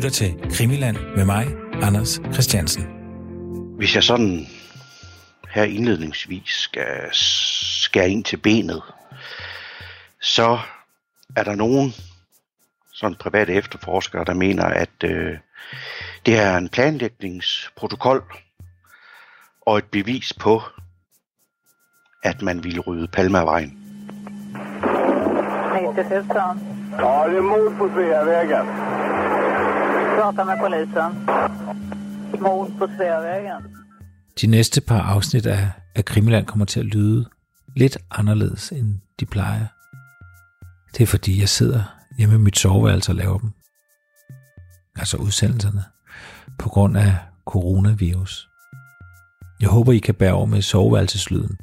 lytter til Krimiland med mig, Anders Christiansen. Hvis jeg sådan her indledningsvis skal skære ind til benet, så er der nogen sådan private efterforskere, der mener, at øh, det er en planlægningsprotokol og et bevis på, at man ville rydde Palmavejen. 90 000. Ja, det är mord på Sveavägen. Prata med polisen. Mord på Sveavägen. De næste par afsnit af, af Krimiland kommer til at lyde lidt anderledes, end de plejer. Det er fordi, jeg sidder hjemme i mit soveværelse og laver dem. Altså udsendelserne. På grund af coronavirus. Jeg håber, I kan bære over med soveværelseslyden,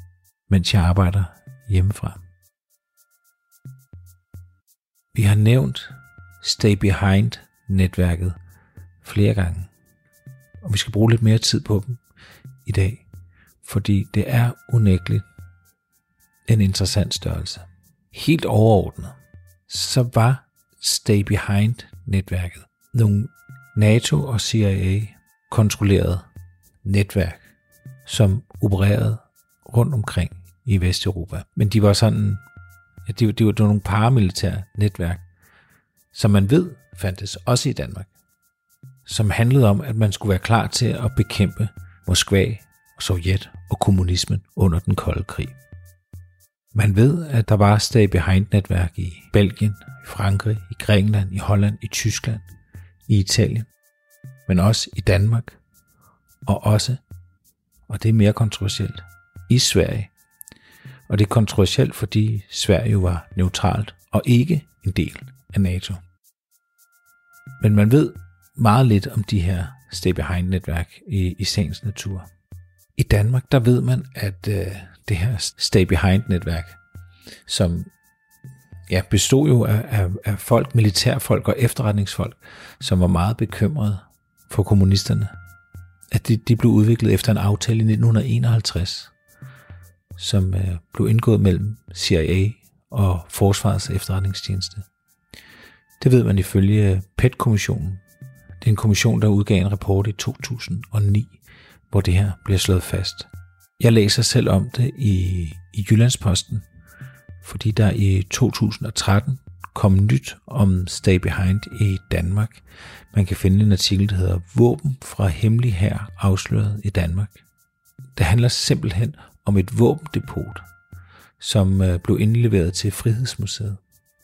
mens jeg arbejder hjemmefra. Vi har nævnt Stay Behind netværket flere gange, og vi skal bruge lidt mere tid på dem i dag, fordi det er unægteligt en interessant størrelse. Helt overordnet, så var Stay Behind-netværket nogle NATO og CIA kontrollerede netværk, som opererede rundt omkring i Vesteuropa. Men de var sådan at det, var, det, var, de var nogle paramilitære netværk, som man ved fandtes også i Danmark, som handlede om, at man skulle være klar til at bekæmpe Moskva og Sovjet og kommunismen under den kolde krig. Man ved, at der var stay behind netværk i Belgien, i Frankrig, i Grækenland, i Holland, i Tyskland, i Italien, men også i Danmark, og også, og det er mere kontroversielt, i Sverige og det er kontroversielt, fordi Sverige jo var neutralt og ikke en del af NATO. Men man ved meget lidt om de her stay behind netværk i, i sagens natur. I Danmark, der ved man, at øh, det her stay behind netværk, som ja, bestod jo af, af, af folk, militærfolk og efterretningsfolk, som var meget bekymrede for kommunisterne, at de, de blev udviklet efter en aftale i 1951 som øh, blev indgået mellem CIA og Forsvarets efterretningstjeneste. Det ved man ifølge PET-kommissionen. Det er en kommission, der udgav en rapport i 2009, hvor det her bliver slået fast. Jeg læser selv om det i, i Jyllandsposten, fordi der i 2013 kom nyt om Stay Behind i Danmark. Man kan finde en artikel, der hedder Våben fra hemmelig her afsløret i Danmark. Det handler simpelthen om et våbendepot, som øh, blev indleveret til Frihedsmuseet.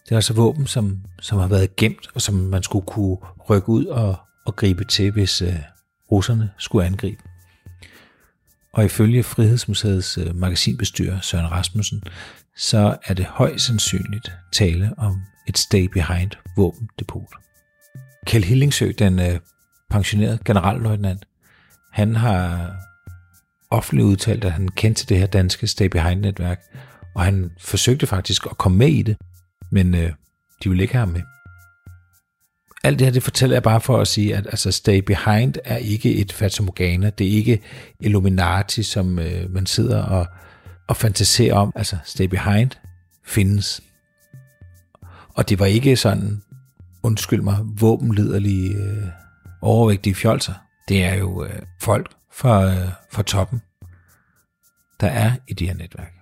Det er altså våben, som, som har været gemt, og som man skulle kunne rykke ud og, og gribe til, hvis øh, russerne skulle angribe. Og ifølge Frihedsmuseets øh, magasinbestyrer Søren Rasmussen, så er det højst sandsynligt tale om et stay behind våbendepot. Kjell Hillingsø, den øh, pensionerede generalløjtnant, han har offentligt udtalt, at han kendte det her danske Stay Behind-netværk, og han forsøgte faktisk at komme med i det, men øh, de vil ikke have ham med. Alt det her, det fortæller jeg bare for at sige, at altså, Stay Behind er ikke et fatamorgana, det er ikke Illuminati, som øh, man sidder og, og fantaserer om. Altså, Stay Behind findes. Og det var ikke sådan, undskyld mig, våbenliderlige, øh, overvægtige fjolser. Det er jo øh, folk, fra, øh, fra toppen, der er i det her netværk.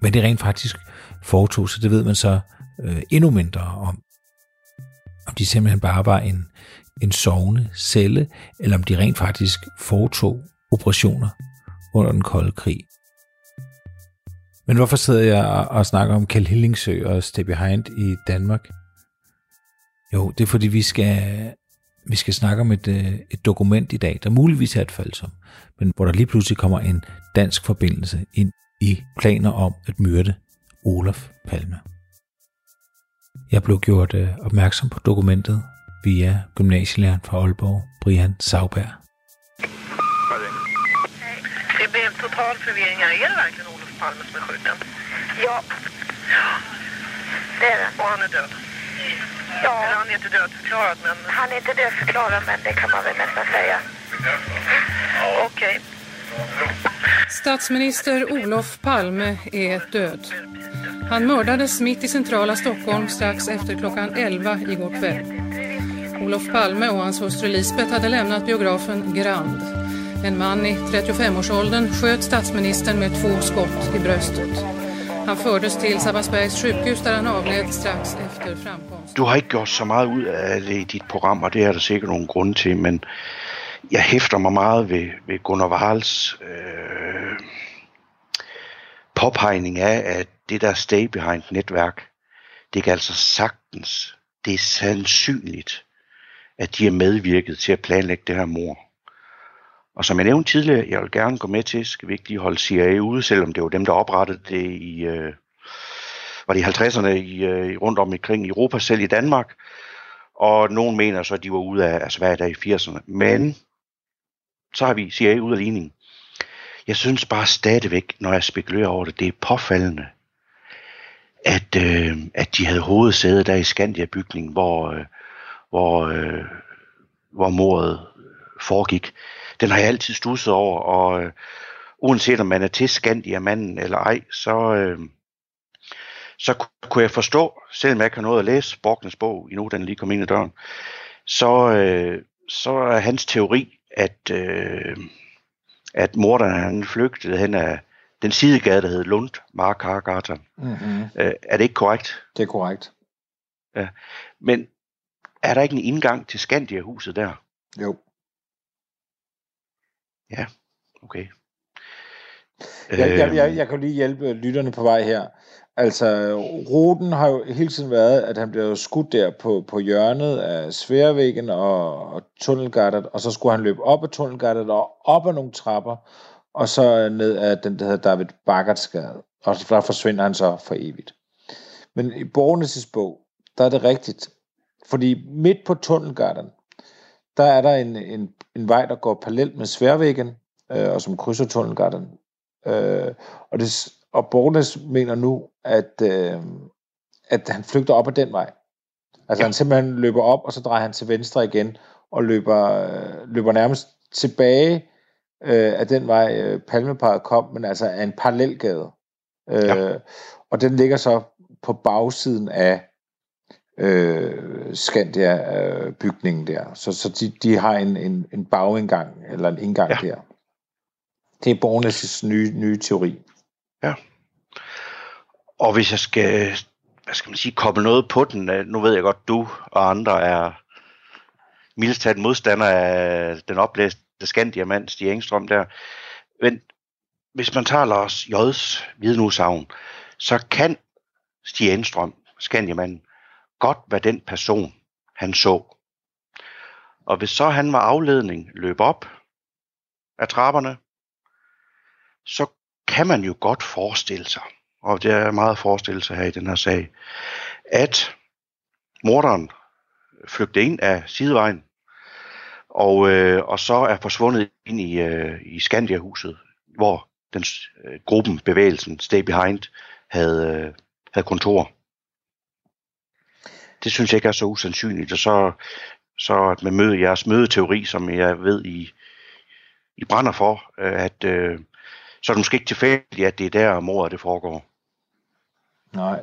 Men det er rent faktisk foretog sig, det ved man så øh, endnu mindre om. Om de simpelthen bare var en, en sovende celle, eller om de rent faktisk foretog operationer under den kolde krig. Men hvorfor sidder jeg og snakker om Kjell Hillingsø og Stay Behind i Danmark? Jo, det er fordi vi skal vi skal snakke om et, øh, et dokument i dag, der muligvis er et faldsom, men hvor der lige pludselig kommer en dansk forbindelse ind i planer om at myrde Olof Palme. Jeg blev gjort øh, opmærksom på dokumentet via gymnasielæreren fra Aalborg, Brian Sauberg. Det blev en total förvirring här. Är det verkligen Olof Palme som är skjuten? Ja, det är det. Och han är död? Ja, Eller han är inte dödförklarad, men han är inte dödförklarad men det kan man väl nästan säga. okej. Statsminister Olof Palme är död. Han mördades mitt i centrala Stockholm strax efter klockan 11 igår kväll. Olof Palme och hans hustru Lisbeth hade lämnat biografen Grand. En man i 35-årsåldern sköt statsministern med två skott i bröstet. Han fördes till Sabbatsbergs sjukhus där han avled strax efter framkomsten. Du har ikke gjort så meget ud af det i dit program, og det er der sikkert nogle grunde til, men jeg hæfter mig meget ved, ved Gunnar Wahls øh, påpegning af, at det der stay behind netværk, det kan altså sagtens, det er sandsynligt, at de er medvirket til at planlægge det her mor. Og som jeg nævnte tidligere, jeg vil gerne gå med til, skal vi ikke lige holde CIA ude, selvom det var dem, der oprettede det i, øh, var det i 50'erne i, øh, rundt om omkring i Europa, selv i Danmark. Og nogen mener så, at de var ude af, altså, af Sverige der i 80'erne. Men så har vi CIA ud af ligningen. Jeg synes bare stadigvæk, når jeg spekulerer over det, det er påfaldende, at, øh, at de havde hovedsæde der i Skandia-bygningen, hvor, øh, hvor, øh, hvor mordet foregik. Den har jeg altid stusset over, og øh, uanset om man er til Skandia-manden eller ej, så, øh, så kunne jeg forstå, selvom jeg ikke har noget at læse Borgnes bog endnu, den lige kom ind i døren, så, øh, så er hans teori, at, øh, at morderen han flygtede hen af den sidegade, der hed Lund, Markargatan. Mm-hmm. Øh, er det ikke korrekt? Det er korrekt. Ja. Men er der ikke en indgang til Skandia-huset der? Jo. Ja, okay. Jeg, jeg, jeg, jeg kan lige hjælpe lytterne på vej her. Altså, ruten har jo hele tiden været, at han blev skudt der på, på hjørnet af Sværvæggen og, og Tunnelgattet, og så skulle han løbe op ad Tunnelgattet og op ad nogle trapper, og så ned ad den, der hedder David Baggertsgade. Og der forsvinder han så for evigt. Men i Borgernes bog, der er det rigtigt. Fordi midt på Tunnelgatten, der er der en, en, en vej, der går parallelt med Sværvæggen, øh, og som krydser Tunnelgatten. Øh, og, det, og Bornes mener nu, at, øh, at han flygter op ad den vej. Altså ja. han simpelthen løber op, og så drejer han til venstre igen, og løber, øh, løber nærmest tilbage øh, af den vej, øh, Palmeparet kom, men altså af en parallelgade. Øh, ja. Og den ligger så på bagsiden af øh, Skandia-bygningen der. Så, så de, de har en, en, en bagindgang, eller en indgang ja. der. Det er Bornes' nye, nye teori. Ja. Og hvis jeg skal, hvad skal man sige, koble noget på den, øh, nu ved jeg godt, du og andre er mildest talt modstander af den oplæste Skandiamand, Stig Engstrøm der. Men hvis man tager Lars J's vidneudsagn, så kan Stig Engstrøm, Skandiamanden, godt være den person, han så. Og hvis så han var afledning løb op af trapperne, så kan man jo godt forestille sig, og det er meget forestillelse her i den her sag, at morderen flygtede ind af sidevejen, og, øh, og så er forsvundet ind i, øh, i Skandia-huset, hvor den øh, gruppen, bevægelsen Stay Behind, havde, øh, havde kontor. Det synes jeg ikke er så usandsynligt, og så, så at man møder jeres mødeteori, som jeg ved, I, I brænder for, øh, at øh, så er det måske ikke tilfældigt, at det er der, mordet det foregår. Nej.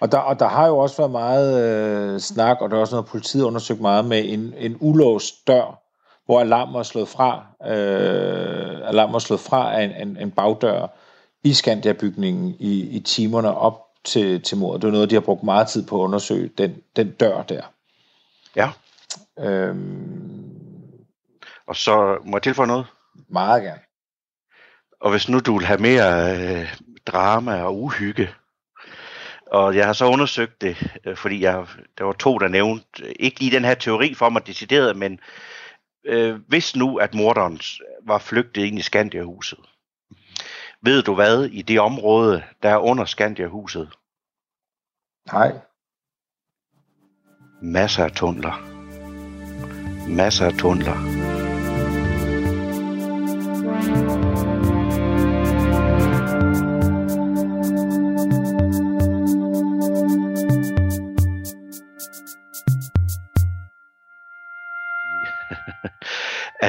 Og der, og der har jo også været meget øh, snak, og der er også noget, politiet undersøgt meget med en, en ulåst dør, hvor alarmen er slået fra, øh, alarmen er slået fra af en, en, en bagdør i Skandia-bygningen i, i timerne op til, til mordet. Det er noget, de har brugt meget tid på at undersøge, den, den dør der. Ja. Øhm, og så må jeg tilføje noget? Meget gerne. Og hvis nu du vil have mere øh, drama og uhygge, og jeg har så undersøgt det, øh, fordi jeg, der var to, der nævnte, øh, ikke lige den her teori for mig decideret, men øh, hvis nu, at morderen var flygtet ind i Skandia-huset, ved du hvad i det område, der er under Skandia-huset? Nej. Masser af tunneler. Masser af tunneler.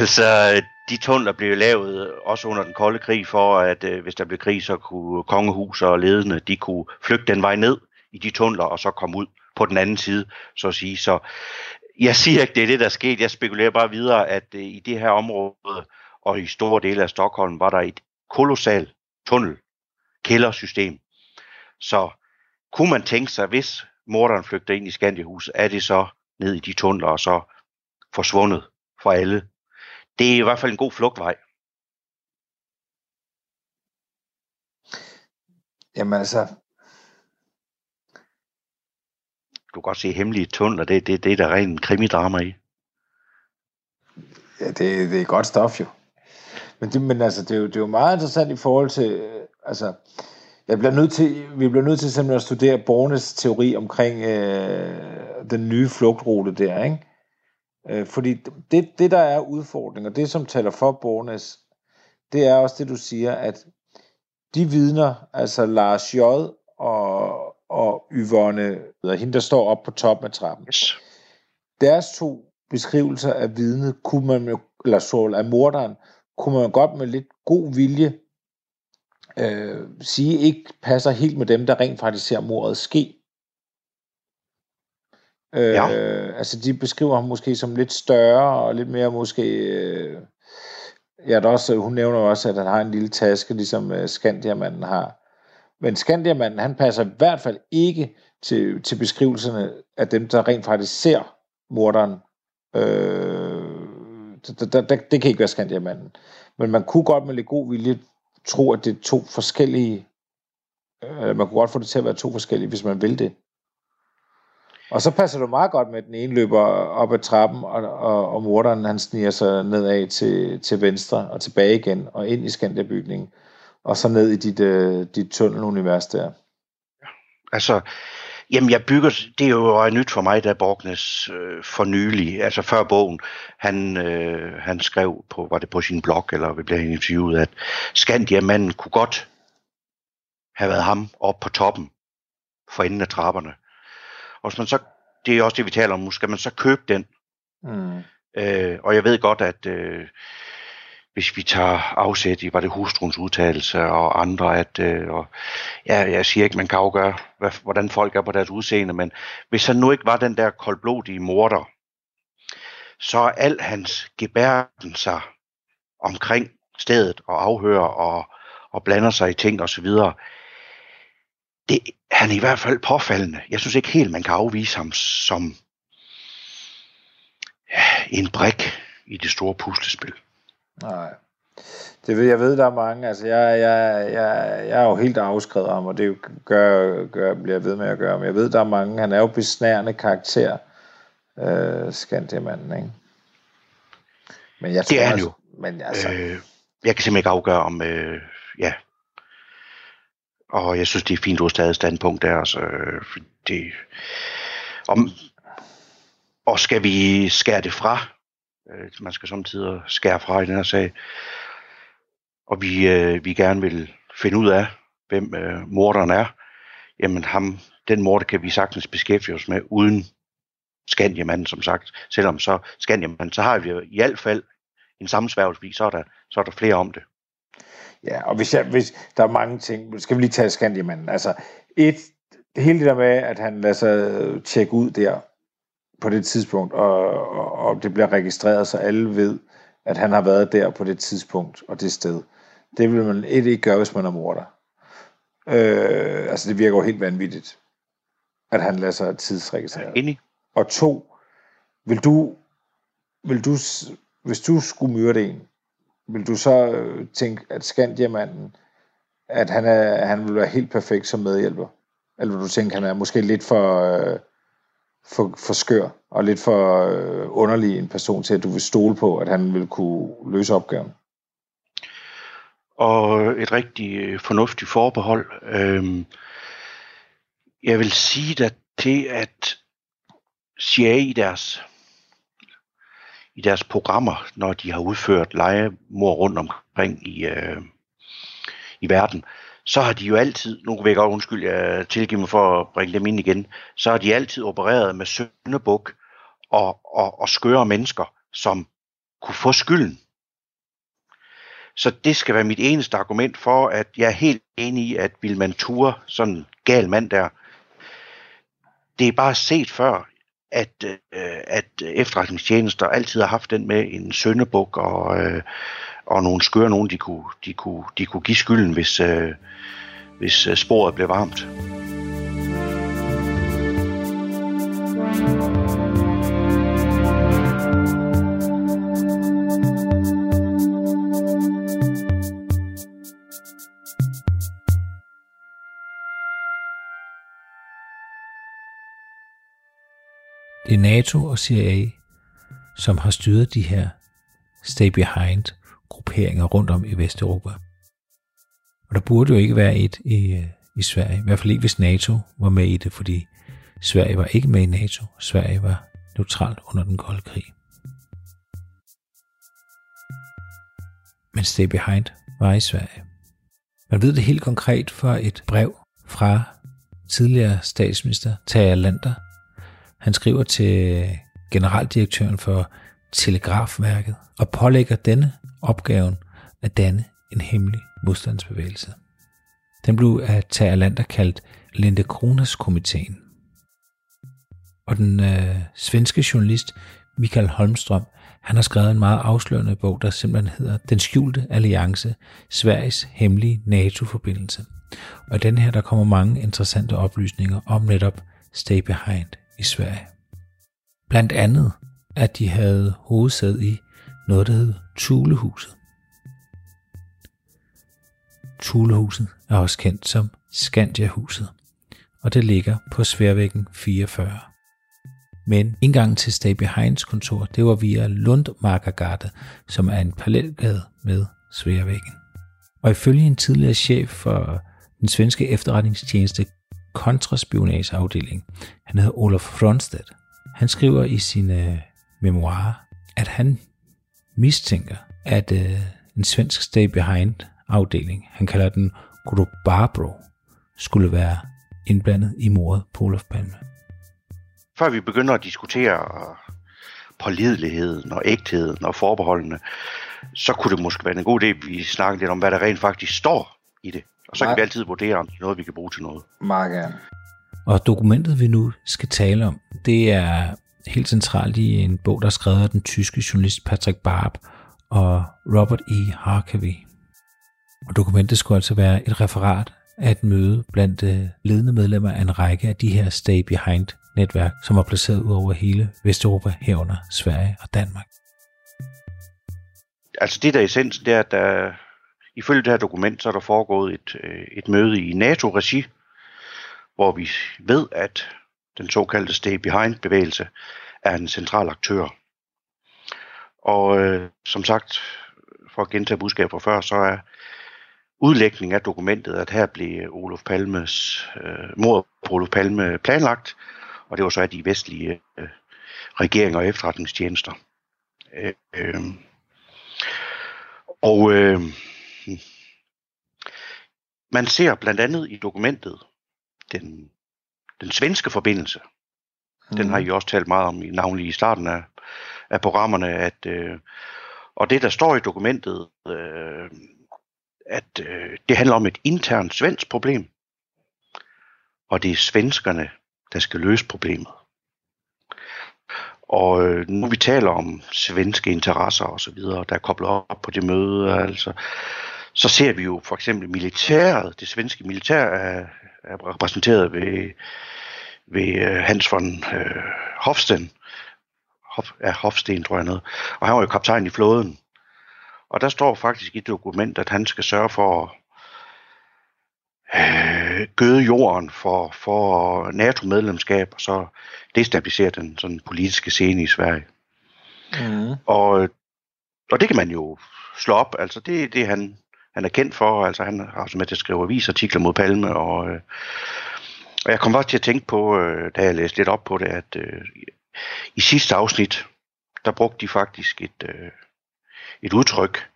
Altså, de tunneler blev lavet også under den kolde krig, for at øh, hvis der blev krig, så kunne kongehus og ledende, de kunne flygte den vej ned i de tunneler, og så komme ud på den anden side, så at sige. Så Jeg siger ikke, det er det, der er sket. Jeg spekulerer bare videre, at øh, i det her område og i store dele af Stockholm var der et kolossalt tunnel, kældersystem. Så kunne man tænke sig, hvis morderen flygter ind i Skandiahus, er det så ned i de tunneler og så forsvundet for alle. Det er i hvert fald en god flugtvej. Jamen altså, Du kan godt se hemmelige tunneler, det, det, det er der ren krimidrama i. ja, det, det er godt stof jo. Men, det, men altså, det er, jo, det er jo meget interessant i forhold til, øh, altså, jeg bliver nødt til, vi bliver nødt til simpelthen at studere Bornes teori omkring øh, den nye flugtrute der, ikke? Øh, fordi det, det, der er udfordring, og det, som taler for Bornes, det er også det, du siger, at de vidner, altså Lars J. og, og Yvonne, eller hende, der står op på toppen af trappen, Yes. deres to beskrivelser af vidnet, kunne man jo, eller så af morderen, kunne man godt med lidt god vilje øh, sige, ikke passer helt med dem, der rent faktisk ser mordet ske. Øh, Ja. Altså, de beskriver ham måske som lidt større, og lidt mere måske... Øh, ja, der også, hun nævner også, at han har en lille taske, ligesom øh, Skandiamanden har. Men Skandiamanden, han passer i hvert fald ikke til, til beskrivelserne af dem, der rent faktisk ser morderen. Øh, det, det, det, det kan ikke være Skandiamanden. Men man kunne godt med lidt god vilje tro, at det er to forskellige... Øh, man kunne godt få det til at være to forskellige, hvis man vil det. Og så passer du meget godt med, at den ene løber op ad trappen, og, og, og morderen han sniger sig nedad til, til venstre og tilbage igen, og ind i Skandia-bygningen, og så ned i dit, øh, dit tunnelunivers der. Altså, jamen jeg bygger, det er jo nyt for mig, da Borgnes øh, for nylig, altså før bogen, han, øh, han skrev på, var det på sin blog, eller vi blev interviewet, at Skandiamanden kunne godt have været ham oppe på toppen for enden af trapperne. Og hvis man så, det er også det, vi taler om skal man så købe den? Mm. Øh, og jeg ved godt, at øh, hvis vi tager afsæt i, var det hustruens udtalelse og andre, at, øh, og, ja, jeg siger ikke, man kan afgøre, hvad, hvordan folk er på deres udseende, men hvis han nu ikke var den der koldblodige morder, så er al hans gebærden sig omkring stedet og afhører og, og blander sig i ting osv., det, han er i hvert fald påfaldende. Jeg synes ikke helt, man kan afvise ham som en brik i det store puslespil. Nej. Det ved, jeg ved, der er mange. Altså, jeg, jeg, jeg, jeg er jo helt afskrevet ham, og det gør, gør, bliver jeg ved med at gøre. Men jeg ved, der er mange. Han er jo besnærende karakter, øh, Skandiamanden, ikke? Men jeg tror, Det er han altså, jo. Men altså. Øh, jeg kan simpelthen ikke afgøre om, øh, ja. Og jeg synes, det er fint, du har stadig standpunkt der. Altså, det, om, og skal vi skære det fra? Øh, man skal samtidig skære fra i den her sag. Og vi, øh, vi gerne vil finde ud af, hvem øh, morderen er. Jamen ham, den morder kan vi sagtens beskæftige os med, uden Skandiamanden, som sagt. Selvom så Skandiamanden, så har vi jo i hvert fald en sammensværgelse, så er der, så er der flere om det. Ja, og hvis, jeg, hvis der er mange ting, skal vi lige tage Skandiamanden. Altså, et, hele det der med, at han lader sig tjekke ud der på det tidspunkt, og, og, og det bliver registreret, så alle ved, at han har været der på det tidspunkt og det sted. Det vil man et ikke gøre, hvis man er morder. Øh, altså, det virker jo helt vanvittigt, at han lader sig tidsregistrere. Enig? Og to, vil du, vil du, hvis du skulle myrde en, vil du så øh, tænke, at Skandiamanden, at han, er, han vil være helt perfekt som medhjælper? Eller vil du tænke, at han er måske lidt for, øh, for, for skør, og lidt for øh, underlig en person til, at du vil stole på, at han vil kunne løse opgaven? og et rigtig øh, fornuftigt forbehold. Øhm, jeg vil sige at til, at CIA i deres, i deres programmer, når de har udført legemord rundt omkring i, øh, i verden, så har de jo altid, nu vil jeg godt undskylde, jeg tilgiver mig for at bringe dem ind igen, så har de altid opereret med søndebuk og, og, og skøre mennesker, som kunne få skylden. Så det skal være mit eneste argument for, at jeg er helt enig i, at vil man Ture, sådan en gal mand der, det er bare set før, at, øh, at efterretningstjenester altid har haft den med en søndebuk og, øh, og nogle skøre nogen, de kunne, de kunne, de kunne give skylden, hvis, øh, hvis øh, sporet blev varmt. Det er NATO og CIA, som har styret de her stay behind grupperinger rundt om i Vesteuropa. Og der burde jo ikke være et i, øh, i Sverige, i hvert fald ikke hvis NATO var med i det, fordi Sverige var ikke med i NATO. Sverige var neutralt under den kolde krig. Men Stay Behind var i Sverige. Man ved det helt konkret fra et brev fra tidligere statsminister Tage Lander. Han skriver til generaldirektøren for Telegrafværket og pålægger denne opgaven at danne en hemmelig modstandsbevægelse. Den blev af Tage kaldt Linde Kronas komiteen. Og den øh, svenske journalist Michael Holmstrøm, han har skrevet en meget afslørende bog, der simpelthen hedder Den skjulte alliance, Sveriges hemmelige NATO-forbindelse. Og i den her, der kommer mange interessante oplysninger om netop Stay Behind i Sverige. Blandt andet, at de havde hovedsæde i noget, der hed Tulehuset. Tulehuset er også kendt som Skandiahuset, og det ligger på Sværvæggen 44. Men indgangen til Stay Heinz kontor, det var via Lundmarkergade, som er en parallelgade med Sværvæggen. Og ifølge en tidligere chef for den svenske efterretningstjeneste kontraspionageafdeling, han hedder Olof Fronstedt, han skriver i sine øh, memoirer, at han mistænker, at øh, en svensk Stay Behind afdeling, han kalder den Grubarbro, skulle være indblandet i mordet på Olof Palme. Før vi begynder at diskutere pålideligheden og ægtheden og forbeholdene, så kunne det måske være en god idé, at vi snakker lidt om, hvad der rent faktisk står i det. Og så kan vi altid vurdere, om det er noget, vi kan bruge til noget. Meget gerne. Og dokumentet, vi nu skal tale om, det er helt centralt i en bog, der er skrevet af den tyske journalist Patrick Barb og Robert E. Harkavy. Og dokumentet skulle altså være et referat af et møde blandt øh, ledende medlemmer af en række af de her Stay Behind netværk, som var placeret ud over hele Vesteuropa, herunder Sverige og Danmark. Altså det der er essensen, det er, at der, ifølge det her dokument, så er der foregået et, øh, et møde i NATO-regi, hvor vi ved, at den såkaldte Stay Behind-bevægelse er en central aktør. Og øh, som sagt, for at gentage budskabet fra før, så er udlægning af dokumentet, at her blev Olof Palmes øh, mord på Olof Palme planlagt, og det var så af de vestlige øh, regeringer og efterretningstjenester. Øh, øh, og øh, man ser blandt andet i dokumentet den, den svenske forbindelse. Mm. Den har I også talt meget om, navnlig i starten af, af programmerne, at øh, og det der står i dokumentet, øh, at øh, det handler om et internt svensk problem, og det er svenskerne, der skal løse problemet. Og øh, nu vi taler om svenske interesser og så videre, der er koblet op på det møde, altså, så ser vi jo for eksempel militæret, det svenske militær er, er repræsenteret ved, ved øh, Hans von øh, Hofsten, Hof, ja, Hofsten tror jeg noget, og han var jo kaptajn i flåden. Og der står faktisk i dokumentet, at han skal sørge for at øh, gøde jorden for, for NATO-medlemskab, og så destabilisere den sådan politiske scene i Sverige. Mm. Og, og det kan man jo slå op, altså det det, han, han er kendt for, altså han har også med til at skrive avisartikler mod Palme, og, øh, og jeg kom også til at tænke på, øh, da jeg læste lidt op på det, at øh, i sidste afsnit, der brugte de faktisk et, øh, et udtryk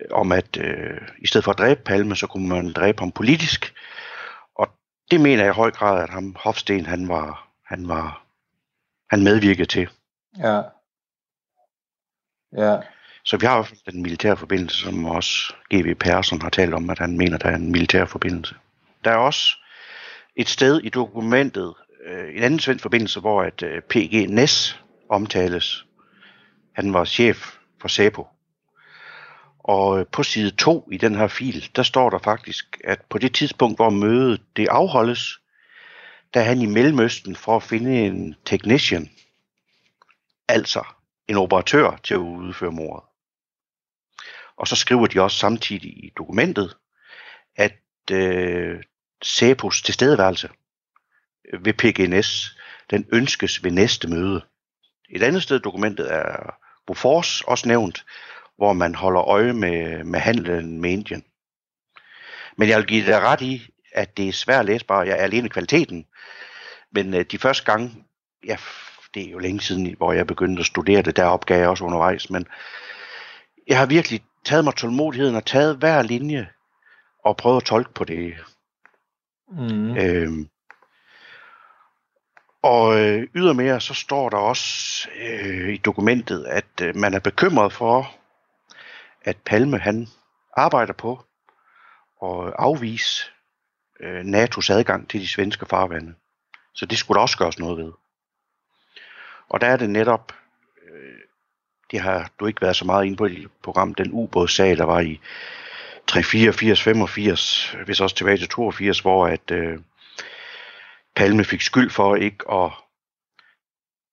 øh, om, at øh, i stedet for at dræbe Palme, så kunne man dræbe ham politisk. Det mener jeg i høj grad, at ham Hofsten, han var, han var, han medvirkede til. Ja. Ja. Så vi har den militære forbindelse, som også G.V. Persson har talt om, at han mener, der er en militær forbindelse. Der er også et sted i dokumentet, øh, en anden svensk forbindelse, hvor at øh, PG Ness omtales. Han var chef for SAPO. Og øh, på side 2 i den her fil, der står der faktisk, at på det tidspunkt, hvor mødet det afholdes, der er han i Mellemøsten for at finde en technician, altså en operatør til at udføre mordet. Og så skriver de også samtidig i dokumentet, at øh, Sæpos tilstedeværelse ved PGNS, den ønskes ved næste møde. Et andet sted i dokumentet er Bofors også nævnt, hvor man holder øje med, med handlen med Indien. Men jeg vil give dig ret i, at det er svært at læse bare. Jeg er alene kvaliteten. Men øh, de første gange, ja, det er jo længe siden, hvor jeg begyndte at studere det, der opgav jeg også undervejs, men jeg har virkelig taget mig tålmodigheden og taget hver linje og prøvet at tolke på det. Mm. Øhm, og øh, ydermere så står der også øh, i dokumentet, at øh, man er bekymret for, at Palme han arbejder på at afvise øh, NATO's adgang til de svenske farvande. Så det skulle der også gøres noget ved. Og der er det netop, øh, det har du ikke været så meget inde på i program, den ubådssag, der var i 384, 85, hvis også tilbage til 82, hvor at øh, Palme fik skyld for ikke at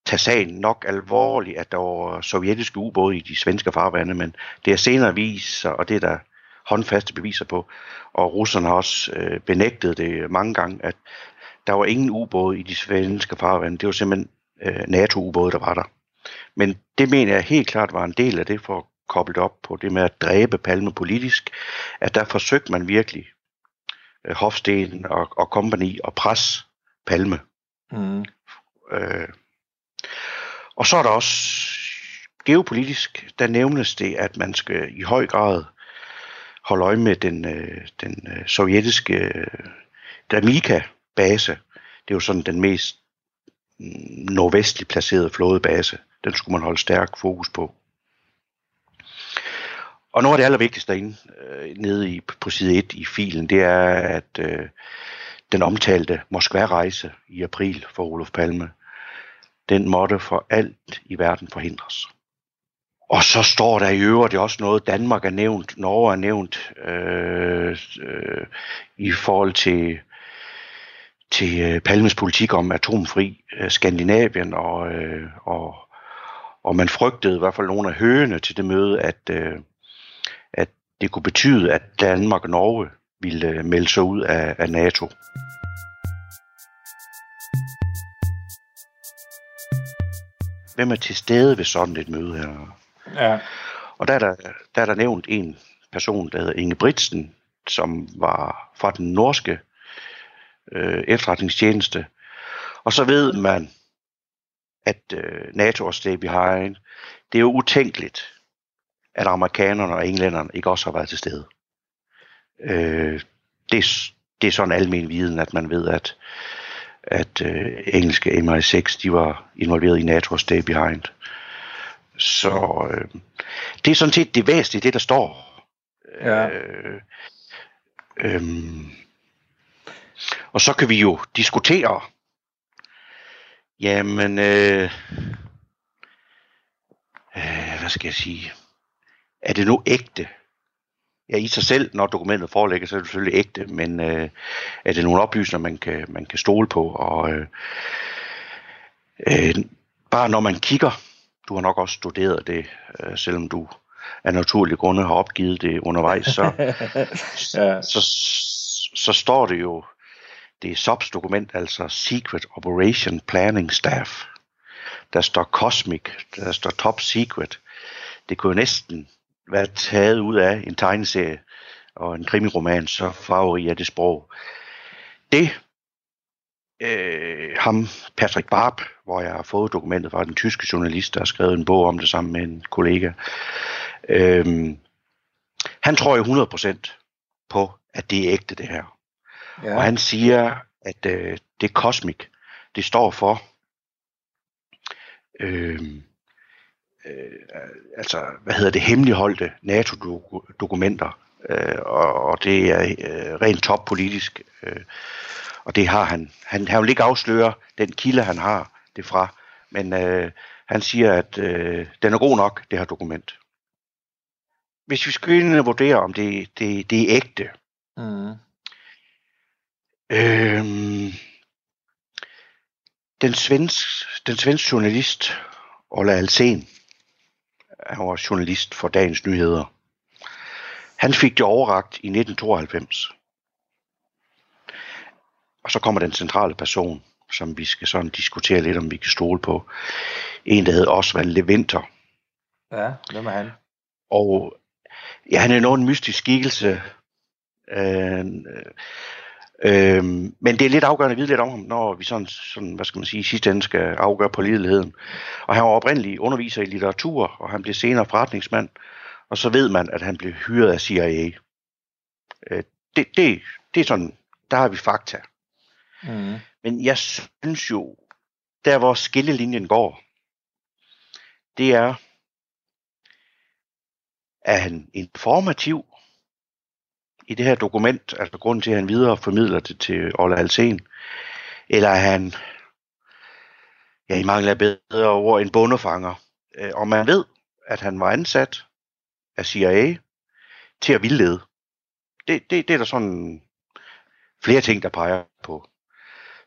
tage sagen nok alvorligt, at der var sovjetiske ubåde i de svenske farvande, men det er senere viser, og det er der håndfaste beviser på, og russerne har også øh, benægtet det mange gange, at der var ingen ubåde i de svenske farvande. Det var simpelthen øh, NATO-ubåde, der var der. Men det mener jeg helt klart var en del af det for at koble op på det med at dræbe Palme politisk, at der forsøgte man virkelig øh, Hofsten og, og company at presse Palme. Mm. Øh, og så er der også geopolitisk, der nævnes det, at man skal i høj grad holde øje med den, øh, den øh, sovjetiske øh, Damika-base. Det er jo sådan den mest mm, nordvestligt placerede flådebase. Den skulle man holde stærk fokus på. Og noget af det allervigtigste derinde, øh, nede i, på side 1 i filen, det er, at øh, den omtalte Moskva-rejse i april for Olof Palme, den måtte for alt i verden forhindres. Og så står der i øvrigt også noget, Danmark er nævnt, Norge er nævnt, øh, øh, i forhold til, til øh, Palmes politik om atomfri øh, Skandinavien, og, øh, og, og man frygtede i hvert fald nogle af høgene til det møde, at, øh, at det kunne betyde, at Danmark og Norge ville øh, melde sig ud af, af NATO. Hvem er til stede ved sådan et møde her? Ja. Og der er der, der er der nævnt en person, der hedder Inge Britsen, som var fra den norske øh, efterretningstjeneste. Og så ved man, at øh, NATO og stay behind, det er jo utænkeligt, at amerikanerne og englænderne ikke også har været til stede. Øh, det, det er sådan almen viden, at man ved, at, at øh, engelske MI6 de var involveret i NATO og stay behind. Så øh, det er sådan set det væsentlige, det der står. Ja. Øh, øhm, og så kan vi jo diskutere, jamen, øh, øh, hvad skal jeg sige, er det nu ægte? Ja, i sig selv, når dokumentet forelægger, så er det selvfølgelig ægte, men øh, er det nogle oplysninger, man kan, man kan stole på? Og øh, øh, bare når man kigger, du har nok også studeret det, øh, selvom du af naturlige grunde har opgivet det undervejs, så, Ja. så, så står det jo, det er SOPs dokument, altså Secret Operation Planning Staff. Der står Cosmic, der står Top Secret. Det kunne jo næsten være taget ud af en tegneserie og en krimiroman, så farverig er det sprog. Det, øh, ham, Patrick Barb, hvor jeg har fået dokumentet fra den tyske journalist, der har skrevet en bog om det sammen med en kollega, øh, han tror jo 100% på, at det er ægte det her. Ja. Og han siger, at øh, det Cosmic, det står for øh, øh, altså, hvad hedder det, hemmeligholdte NATO-dokumenter, øh, og, og det er øh, rent toppolitisk. Øh, Og det har han. Han, han vil ikke afsløre den kilde, han har det fra. Men øh, han siger, at øh, den er god nok, det her dokument. Hvis vi skal ind og vurdere, om det, det, det er ægte. Mm. Øh, den, svensk, den svenske journalist, Ola Alsen, han var journalist for Dagens Nyheder. Han fik det overragt i 1992. Og så kommer den centrale person, som vi skal sådan diskutere lidt, om vi kan stole på. En, der hedder Osvald Levinter. Ja, hvem er han? Og ja, han er noget en mystisk skikkelse. Øh, øh, men det er lidt afgørende at vide lidt om ham, når vi sådan, sådan hvad skal man sige, sidste ende skal afgøre på lideligheden. Og han var oprindelig underviser i litteratur, og han blev senere forretningsmand. Og så ved man, at han blev hyret af CIA. Øh, det, det, det er sådan, der har vi fakta. Mm. Men jeg synes jo, der hvor skillelinjen går, det er, er han informativ i det her dokument, altså grunden til, at han videre formidler det til Ola Alsen, eller er han, ja, i mangler af bedre ord, en bondefanger. Øh, og man ved, at han var ansat af CIA til at vildlede. Det, det, det er der sådan flere ting, der peger på.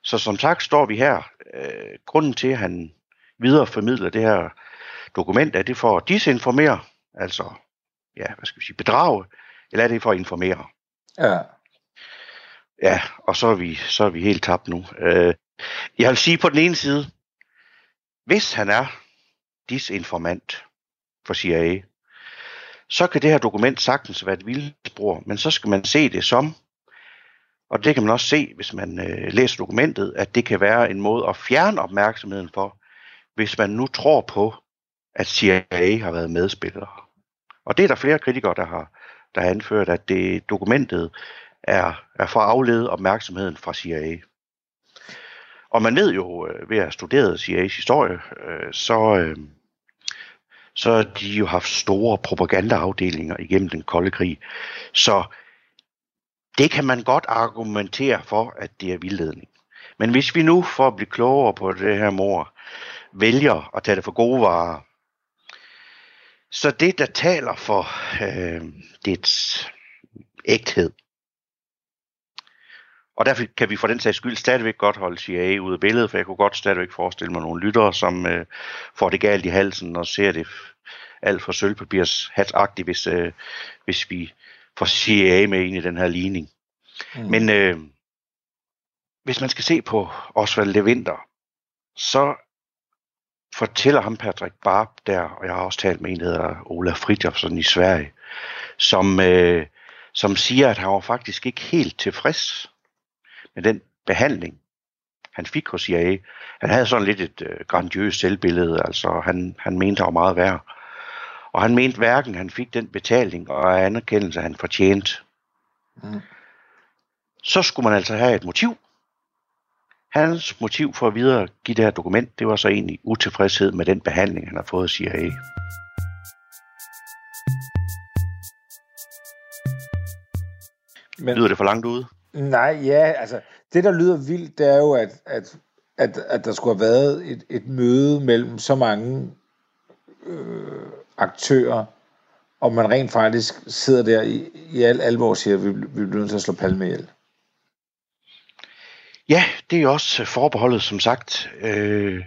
Så som sagt står vi her. Øh, grunden til, at han videre formidler det her dokument, er det for at disinformere, altså ja, hvad skal vi sige, bedrage, eller er det for at informere? Ja. Ja, og så er vi, så er vi helt tabt nu. Øh, jeg vil sige på den ene side, hvis han er disinformant for CIA, så kan det her dokument sagtens være et vildspor, men så skal man se det som, og det kan man også se, hvis man øh, læser dokumentet, at det kan være en måde at fjerne opmærksomheden for, hvis man nu tror på, at CIA har været medspillere. Og det er der flere kritikere, der har, der har anført, at det dokumentet er, er for at aflede opmærksomheden fra CIA. Og man ved jo, øh, ved at have studeret CIA's historie, øh, så, øh, så har de jo haft store propagandaafdelinger igennem den kolde krig. Så det kan man godt argumentere for, at det er vildledning. Men hvis vi nu, for at blive klogere på det her mor, vælger at tage det for gode varer, så det, der taler for øh, dets ægthed, og derfor kan vi for den sags skyld stadigvæk godt holde CIA ude af billedet, for jeg kunne godt stadigvæk forestille mig nogle lyttere, som øh, får det galt i halsen og ser det alt for sølvpapirs hatagtigt, hvis, øh, hvis vi får CIA med ind i den her ligning. Mm. Men øh, hvis man skal se på Osvald Levinter, så fortæller ham Patrick Barb der, og jeg har også talt med en, der hedder Ola Fridtjofsson i Sverige, som, øh, som siger, at han var faktisk ikke helt tilfreds med den behandling, han fik hos CIA. Han havde sådan lidt et øh, grandiøst selvbillede, altså han, han mente, han var meget værd. Og han mente hverken, han fik den betaling og anerkendelse, han fortjente. Mm. Så skulle man altså have et motiv. Hans motiv for at videre give det her dokument, det var så egentlig utilfredshed med den behandling, han har fået af CIA. Men, Lyder det for langt ude? Nej, ja, altså, det der lyder vildt, det er jo, at, at, at, at der skulle have været et, et møde mellem så mange øh, aktører, og man rent faktisk sidder der i, i al alvor og siger, at vi, vi bliver nødt til at slå Palme ihjel. Ja, det er også øh, forbeholdet, som sagt. Øh,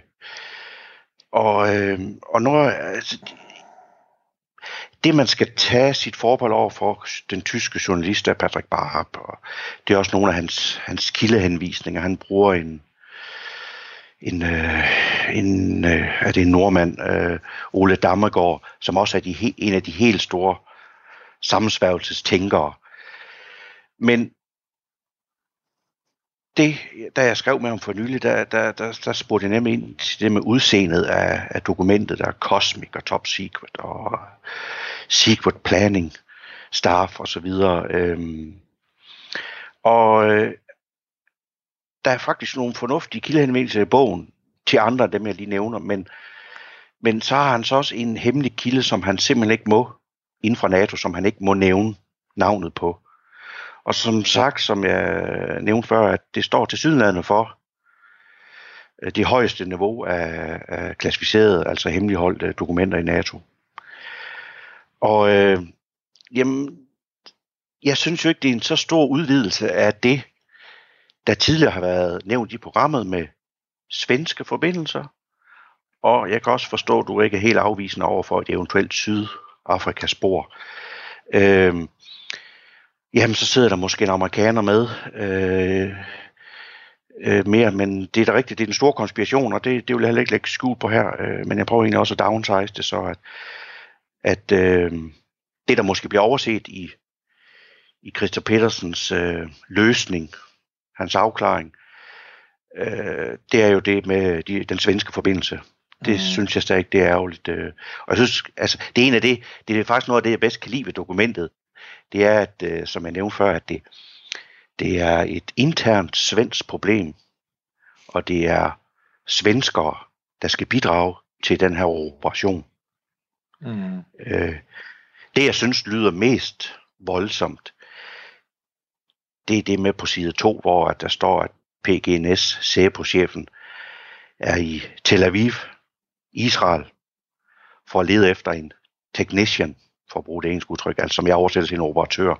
og, øh, og når, altså, det man skal tage sit forbehold over for den tyske journalist er Patrick Barhab, og det er også nogle af hans, hans kildehenvisninger. Han bruger en, en, øh, en øh, er det en nordmand, øh, Ole Dammergaard, som også er de, en af de helt store sammensværgelsestænkere. Men det, da jeg skrev med ham for nylig, der, der, der, der spurgte jeg nemlig ind til det med udseendet af, af dokumentet, der er Cosmic og Top Secret og Secret Planning Staff og så videre. Øhm, og øh, der er faktisk nogle fornuftige kildehenvendelser i bogen til andre af dem, jeg lige nævner, men, men så har han så også en hemmelig kilde, som han simpelthen ikke må, inden fra NATO, som han ikke må nævne navnet på. Og som sagt, som jeg nævnte før, at det står til sydlandene for øh, det højeste niveau af, af klassificerede, altså hemmeligholdte dokumenter i NATO. Og øh, jamen, jeg synes jo ikke, det er en så stor udvidelse af det, der tidligere har været nævnt i programmet med svenske forbindelser. Og jeg kan også forstå, at du ikke er helt afvisende over for et eventuelt Sydafrikas spor. Øhm, Jamen, så sidder der måske en amerikaner med. Øh, øh, mere, men det er da rigtigt, det er den store konspiration, og det, det vil jeg heller ikke lægge skjul på her, øh, men jeg prøver egentlig også at downsize det, så at, at øh, det, der måske bliver overset i, i Christa Petersens øh, løsning, hans afklaring, øh, det er jo det med de, den svenske forbindelse. Det mm. synes jeg stadig, det er ærgerligt. Øh. Og jeg synes, altså, det er en af det, det er faktisk noget af det, jeg bedst kan lide ved dokumentet. Det er, at, øh, som jeg nævnte før, at det, det er et internt svensk problem, og det er svenskere, der skal bidrage til den her operation. Mm. Øh, det, jeg synes lyder mest voldsomt, det er det med på side 2, hvor der står, at PGNS, SEPO-chefen, er i Tel Aviv, Israel, for at lede efter en technician, for at bruge det engelske udtryk, altså som jeg oversætter til en operatør,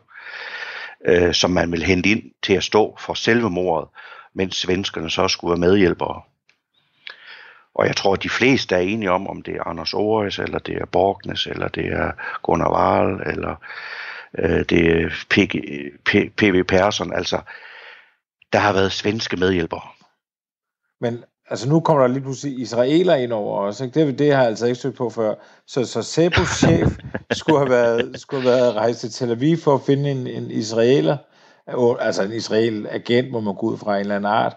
øh, som man vil hente ind til at stå for selve mordet, mens svenskerne så skulle være medhjælpere. Og jeg tror, at de fleste er enige om, om det er Anders Ores, eller det er Borgnes, eller det er Gunnar Wahl, eller øh, det er P.V. Persson. Altså, der har været svenske medhjælpere. Men altså nu kommer der lige pludselig israeler ind over os. Ikke? Det, det har jeg altså ikke stødt på før. Så, så Sebos chef skulle have været, skulle have været rejst til Tel Aviv for at finde en, en israeler, altså en israel agent, må man gå ud fra en eller anden art,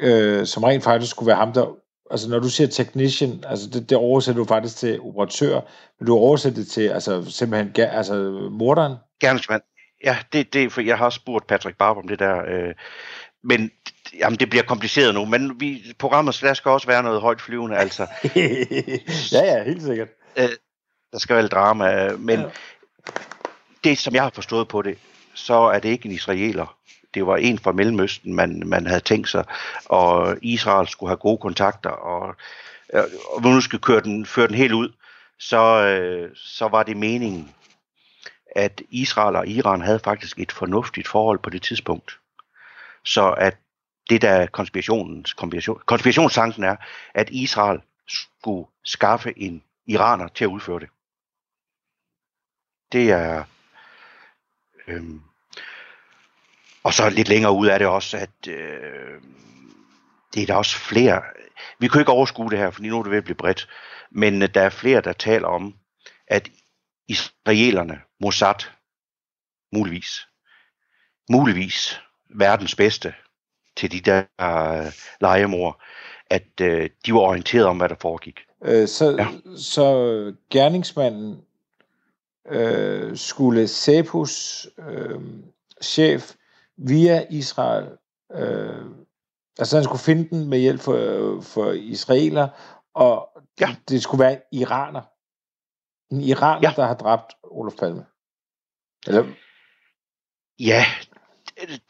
øh, som rent faktisk skulle være ham, der altså når du siger technician, altså det, det oversætter du faktisk til operatør, men du oversætter det til altså simpelthen altså morderen? Gerningsmand. Ja, det, det, for jeg har spurgt Patrick Barber om det der, øh, men jamen, det bliver kompliceret nu, men vi, programmet der skal også være noget højt flyvende, altså. ja, ja, helt sikkert. Øh, der skal være drama, men ja. det, som jeg har forstået på det, så er det ikke en israeler, det var en fra Mellemøsten, man, man havde tænkt sig, og Israel skulle have gode kontakter, og, og nu skal køre den, føre den helt ud, så, øh, så var det meningen, at Israel og Iran havde faktisk et fornuftigt forhold på det tidspunkt. Så at det der konspirationens konspiration, konspirationstanken er, at Israel skulle skaffe en iraner til at udføre det. Det er øhm, og så lidt længere ud er det også, at øh, det er der også flere. Vi kan ikke overskue det her, for nu er det ved at blive bredt. Men øh, der er flere, der taler om, at israelerne, Mossad, muligvis, muligvis verdens bedste til de der øh, legemor, at øh, de var orienteret om, hvad der foregik. Øh, så, ja. så gerningsmanden øh, skulle Sepus øh, chef via Israel. Øh, altså han skulle finde den med hjælp for, for israeler, og ja. det skulle være en iraner. En iraner, ja. der har dræbt Olof Palme. Eller? Ja,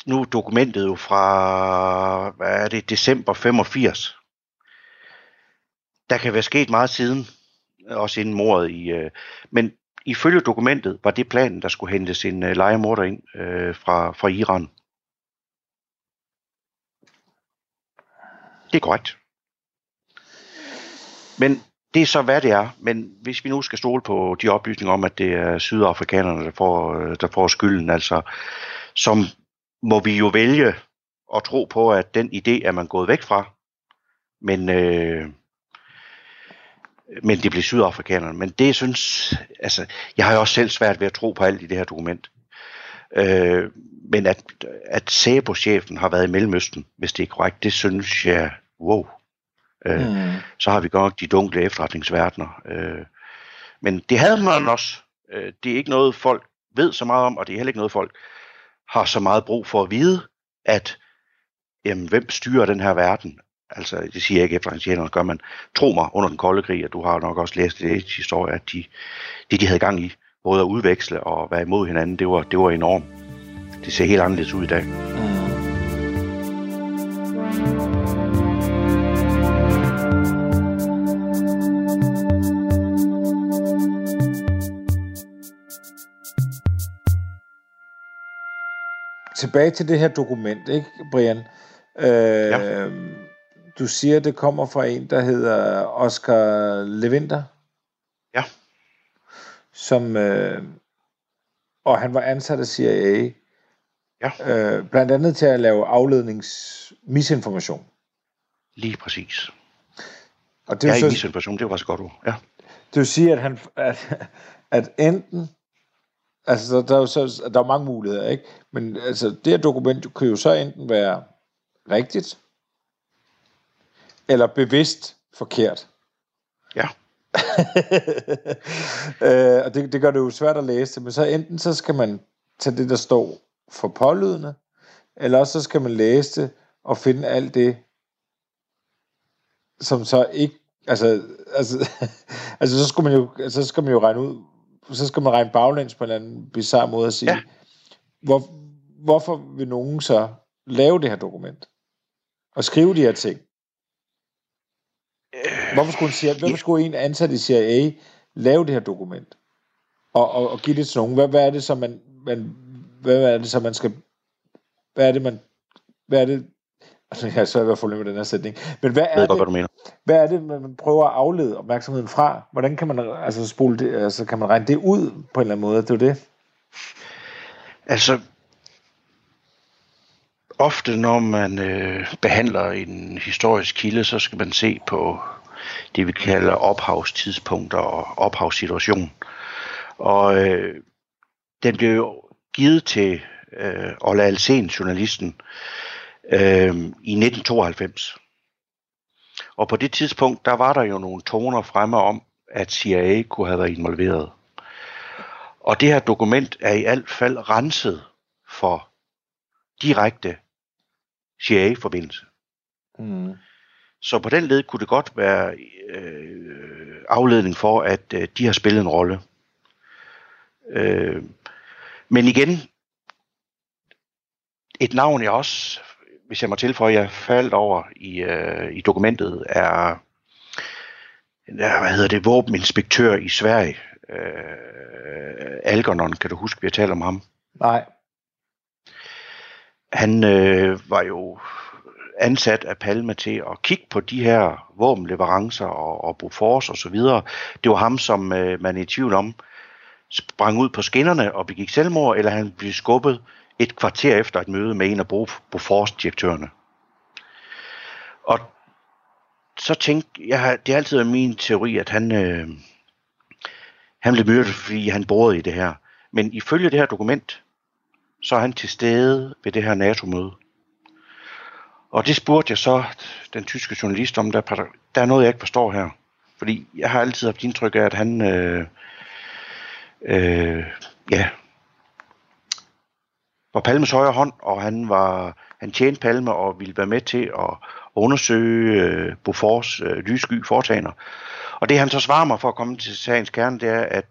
nu er dokumentet jo fra, hvad er det, december 85. Der kan være sket meget siden, også inden mordet i, øh, men ifølge dokumentet var det planen, der skulle hentes en øh, legemorder ind øh, fra, fra Iran. Det er korrekt. Men det er så, hvad det er. Men hvis vi nu skal stole på de oplysninger om, at det er sydafrikanerne, der får, øh, der får skylden, altså, som må vi jo vælge at tro på, at den idé er man gået væk fra. Men, øh, men det bliver sydafrikanerne. Men det synes, altså, jeg har jo også selv svært ved at tro på alt i det her dokument. Øh, men at, at SABO-chefen har været i Mellemøsten, hvis det er korrekt, det synes jeg, wow. Øh, mm. Så har vi godt de dunkle efterretningsverdener. Øh, men det havde man også. Øh, det er ikke noget, folk ved så meget om, og det er heller ikke noget, folk har så meget brug for at vide, at jamen, hvem styrer den her verden? Altså, det siger jeg ikke efterretningstjenerne, gør man. Tro mig, under den kolde krig, og du har nok også læst det historie, at de, det, de havde gang i, både at udveksle og være imod hinanden, det var, det var enormt. det ser helt anderledes ud i dag. Tilbage til det her dokument, ikke, Brian? Øh, ja. Du siger, det kommer fra en, der hedder Oscar Levinter. Ja. Som, øh, og han var ansat af CIA. Ja. Øh, blandt andet til at lave afledningsmisinformation. Lige præcis. Og Det ja, er i så, misinformation, det var så godt ord. Ja. det vil sige, at, han, at, at enten, altså der, er jo så, der er mange muligheder, ikke? Men altså, det her dokument kan jo så enten være rigtigt, eller bevidst forkert. Ja. øh, og det, det gør det jo svært at læse men så enten så skal man tage det, der står for pålydende, eller også så skal man læse det og finde alt det, som så ikke, altså, altså, altså så, skulle man jo, altså, så skal man jo regne ud, så skal man regne baglæns på en eller anden bizarre måde at sige, Ja. hvor, hvorfor vil nogen så lave det her dokument? Og skrive de her ting? Hvorfor skulle en, CIA, hvorfor skulle en ansat i CIA lave det her dokument? Og, og, og give det til nogen? Hvad, hvad er det så, man, man, hvad er det så, man skal... Hvad er det, man... Hvad er det... Altså, jeg er svært ved at få med den her sætning. Men hvad er, godt, hvad det, du mener. hvad er det, man prøver at aflede opmærksomheden fra? Hvordan kan man, altså, spole det, altså, kan man regne det ud på en eller anden måde? Det er det. Altså, ofte når man øh, behandler en historisk kilde, så skal man se på det, vi kalder ophavstidspunkter og ophavssituation. Og øh, den blev givet til øh, Ola Alsen, journalisten, øh, i 1992. Og på det tidspunkt, der var der jo nogle toner fremme om, at CIA kunne have været involveret. Og det her dokument er i alt fald renset for direkte CIA-forbindelse. Mm. Så på den led kunne det godt være øh, afledning for, at øh, de har spillet en rolle. Øh, men igen, et navn jeg også, hvis jeg må tilføje, jeg faldt over i, øh, i dokumentet, er, er, hvad hedder det, våbeninspektør i Sverige. Øh, Algernon, kan du huske, vi har talt om ham? Nej. Han øh, var jo ansat af Palme til at kigge på de her våbenleverancer og, og Bofors og så videre. Det var ham, som øh, man er i tvivl om, sprang ud på skinnerne og begik selvmord, eller han blev skubbet et kvarter efter et møde med en af Bofors-direktørerne. Og så tænkte jeg, det har altid været min teori, at han, øh, han blev myrdet, fordi han borede i det her. Men ifølge det her dokument, så er han til stede ved det her NATO-møde. Og det spurgte jeg så den tyske journalist om, der, der er noget, jeg ikke forstår her. Fordi jeg har altid haft indtryk af, at han, øh, øh, ja, var Palmes højre hånd, og han var han tjente Palme og ville være med til at undersøge øh, Bofors øh, lyssky foretagender. Og det han så svarer mig for at komme til sagens kerne, det er, at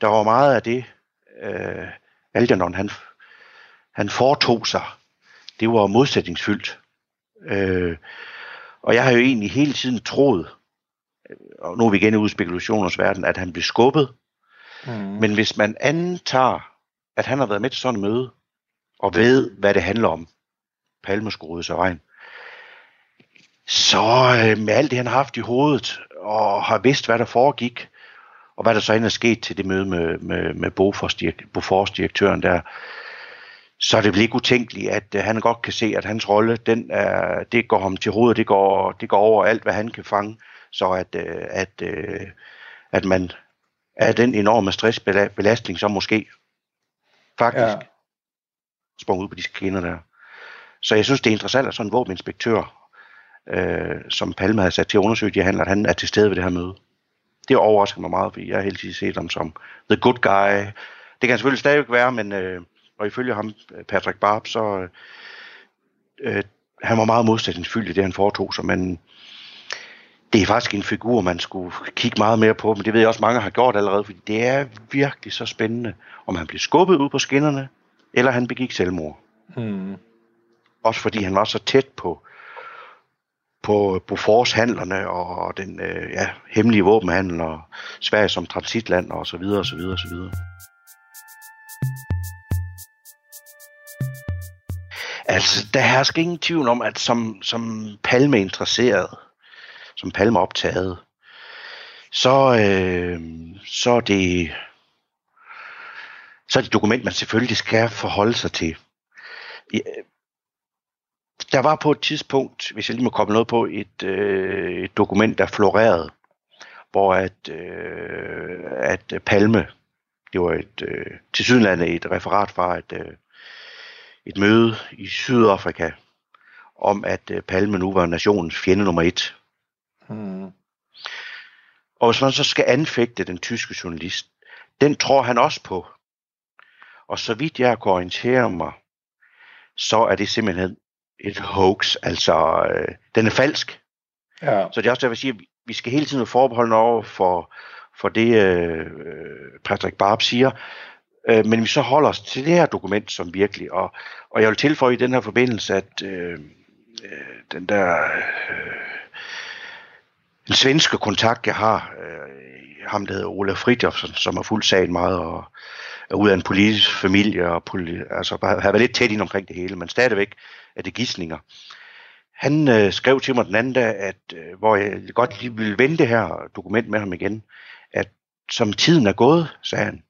der var meget af det, øh, Algernon han, han foretog sig, det var modsætningsfyldt. Øh, og jeg har jo egentlig hele tiden troet, og nu er vi igen ude i spekulationers verden, at han blev skubbet. Mm. Men hvis man antager, at han har været med til sådan et møde, og ved, hvad det handler om, Palme og regn, så øh, med alt det, han har haft i hovedet, og har vidst, hvad der foregik, og hvad der så end er sket til det møde med, med, med Bofors, Bofors direktøren der, så er det vel ikke utænkeligt, at øh, han godt kan se, at hans rolle, den er, det går ham til hovedet, det går, det går over alt, hvad han kan fange, så at, øh, at, øh, at man er den enorme stressbelastning, som måske faktisk. Ja sprunget ud på de skinner der. Så jeg synes, det er interessant, at sådan en våbeninspektør, øh, som Palme har sat til at undersøge de handler, at han er til stede ved det her møde. Det overrasker mig meget, fordi jeg har hele tiden set ham som the good guy. Det kan han selvfølgelig stadigvæk være, men øh, og ifølge ham, øh, Patrick Barb, så øh, øh han var meget modsætningsfyldt i det, han foretog sig, men det er faktisk en figur, man skulle kigge meget mere på, men det ved jeg også, mange har gjort allerede, fordi det er virkelig så spændende, om han bliver skubbet ud på skinnerne, eller han begik selvmord. Mm. Også fordi han var så tæt på, på Bofors-handlerne og den øh, ja, hemmelige våbenhandel og Sverige som transitland og så videre og så videre og så videre. Altså, der hersker ingen tvivl om, at som, som Palme interesseret, som Palme optaget, så, øh, så er det så er det et dokument, man selvfølgelig skal forholde sig til. Der var på et tidspunkt, hvis jeg lige må komme noget på, et, øh, et dokument, der florerede, hvor at, øh, at Palme, det var et, øh, til Sydlandet et referat fra et, øh, et møde i Sydafrika, om at øh, Palme nu var nationens fjende nummer et. Mm. Og hvis man så skal anfægte den tyske journalist, den tror han også på. Og så vidt jeg kan orientere mig, så er det simpelthen et hoax. Altså, øh, den er falsk. Ja. Så det er også derfor, jeg siger, at vi skal hele tiden være forbeholdende over for, for det, øh, Patrick Barb siger. Øh, men vi så holder os til det her dokument som virkelig. Og, og jeg vil tilføje i den her forbindelse, at øh, øh, den der... Øh, den svenske kontakt, jeg har, øh, ham der hedder Olaf Fridtjofsen, som har fulgt sagen meget og ud af en politisk familie og poli- altså, har været lidt tæt ind omkring det hele, men stadigvæk er det gidsninger. Han øh, skrev til mig den anden dag, at, øh, hvor jeg godt lige ville vende det her dokument med ham igen, at som tiden er gået, sagde han,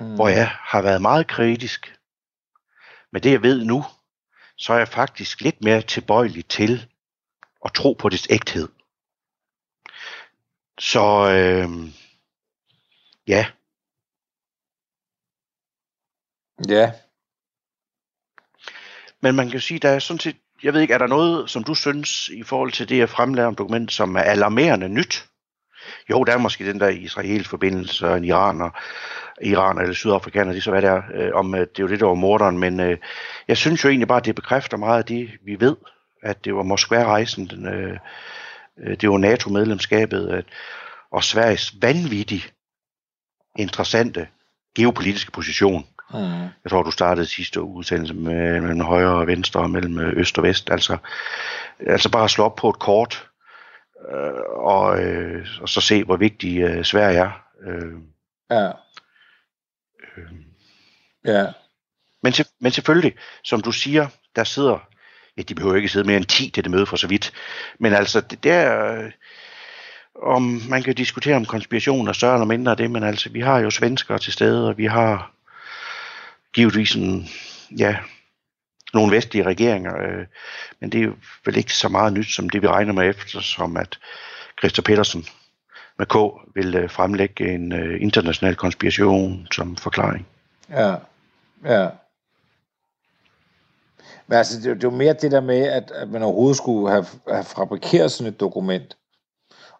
Mm. hvor jeg har været meget kritisk. Men det jeg ved nu, så er jeg faktisk lidt mere tilbøjelig til at tro på dets ægthed. Så øh, ja, Ja. men man kan jo sige, der er sådan set, jeg ved ikke, er der noget, som du synes i forhold til det, jeg fremlagde om dokument, som er alarmerende nyt? Jo, der er måske den der israelsk forbindelse og en iraner, iraner eller sydafrikaner, det er så hvad det er, øh, om at det er jo det, der var morderen, men øh, jeg synes jo egentlig bare, at det bekræfter meget af det, vi ved, at det var Moskva-rejsen, den, øh, øh, det var NATO-medlemskabet, at, og Sveriges vanvittigt interessante geopolitiske position. Mm. Jeg tror, du startede sidste udsendelse med, mellem højre og venstre, og mellem øh, øst og vest. Altså, altså bare slå op på et kort, øh, og, øh, og så se, hvor vigtig øh, Sverige er. Øh, Ja. Ja. men, til, men selvfølgelig, som du siger, der sidder, ja, de behøver ikke sidde mere end 10 til det møde for så vidt, men altså, det der, øh, om man kan diskutere om konspiration er større eller mindre af det, men altså, vi har jo svenskere til stede, og vi har givetvis en, ja, nogle vestlige regeringer, øh, men det er jo vel ikke så meget nyt, som det vi regner med efter, som at Christer Petersen med K vil øh, fremlægge en øh, international konspiration som forklaring. Ja. Ja. Men altså, det, det er jo mere det der med, at, at man overhovedet skulle have, have fabrikeret sådan et dokument.